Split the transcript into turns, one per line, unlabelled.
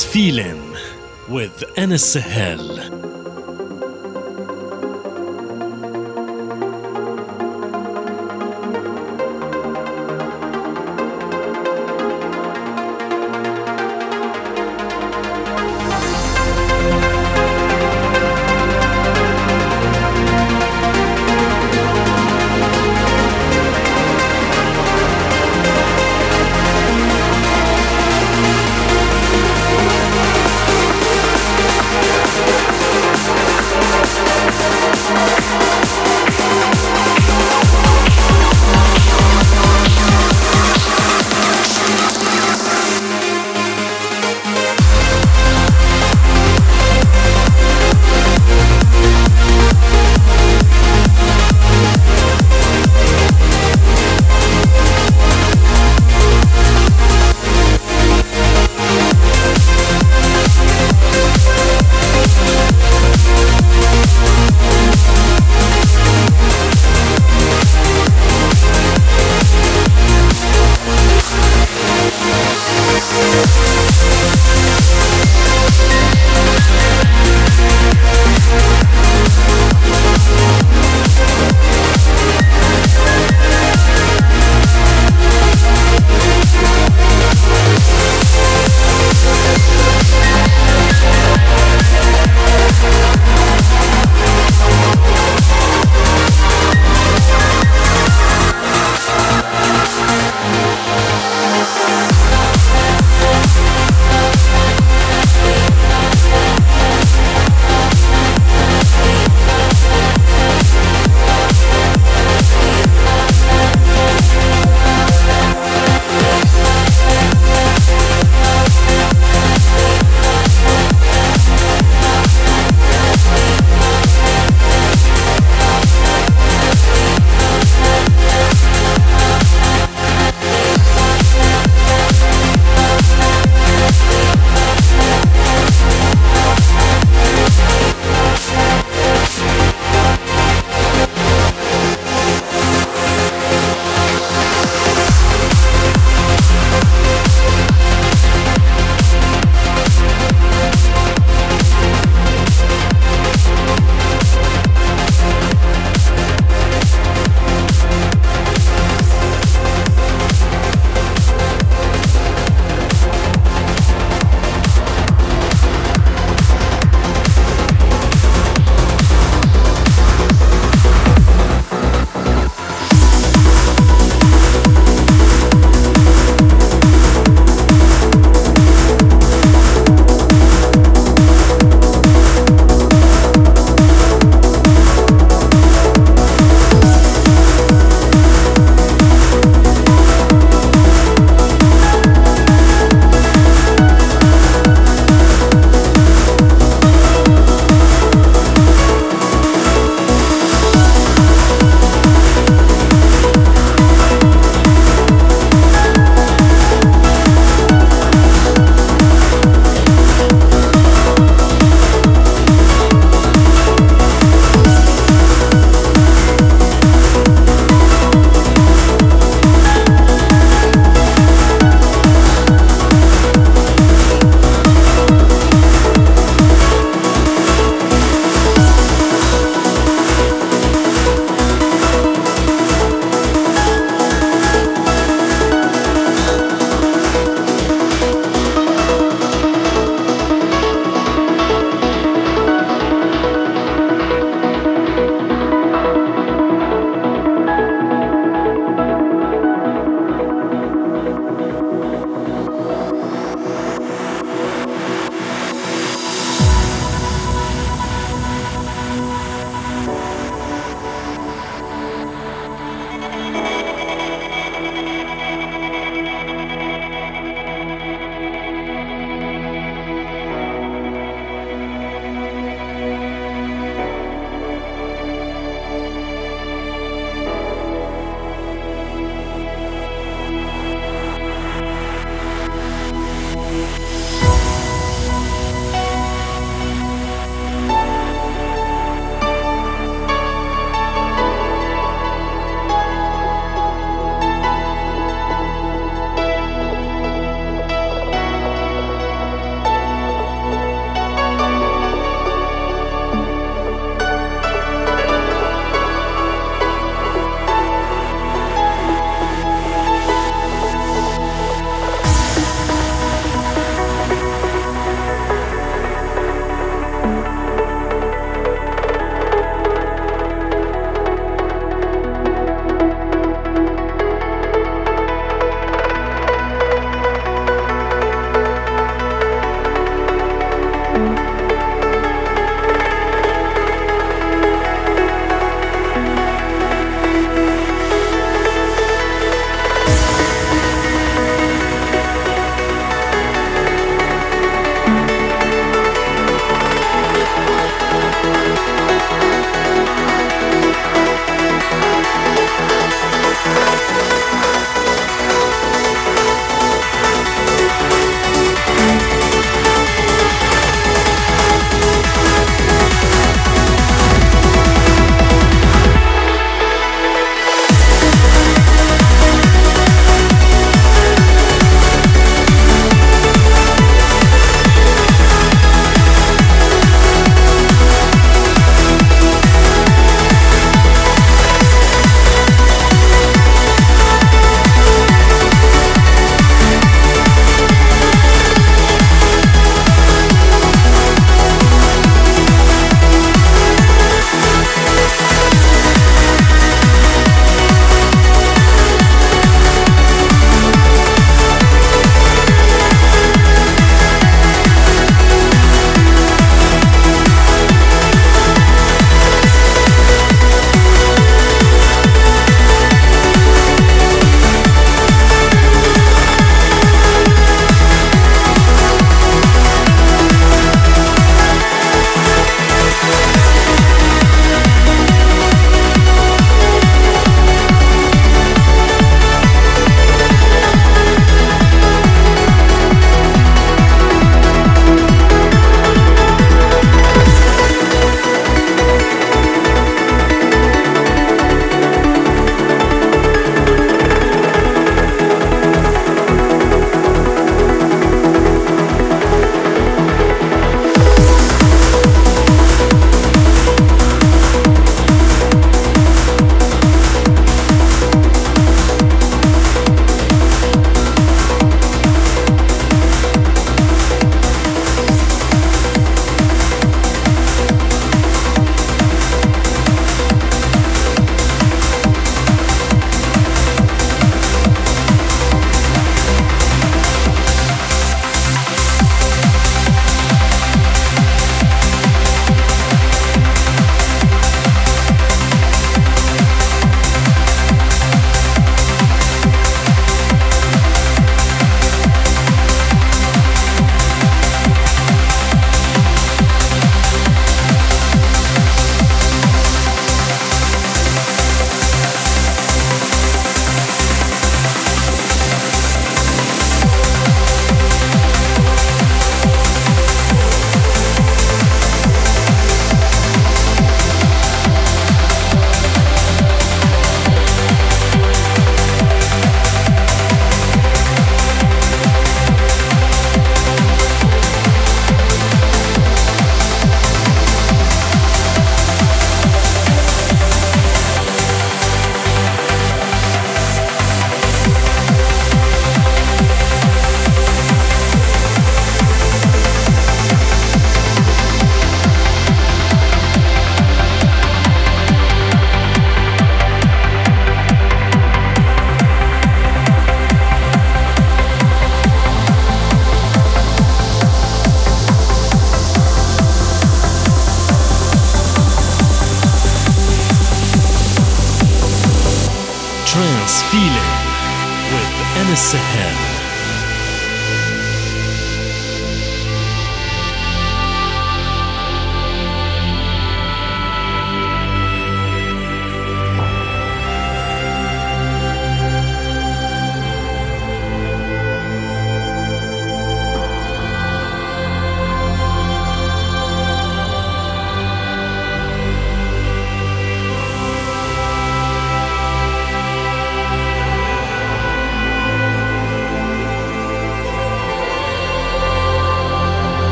feeling with Anas Sahel.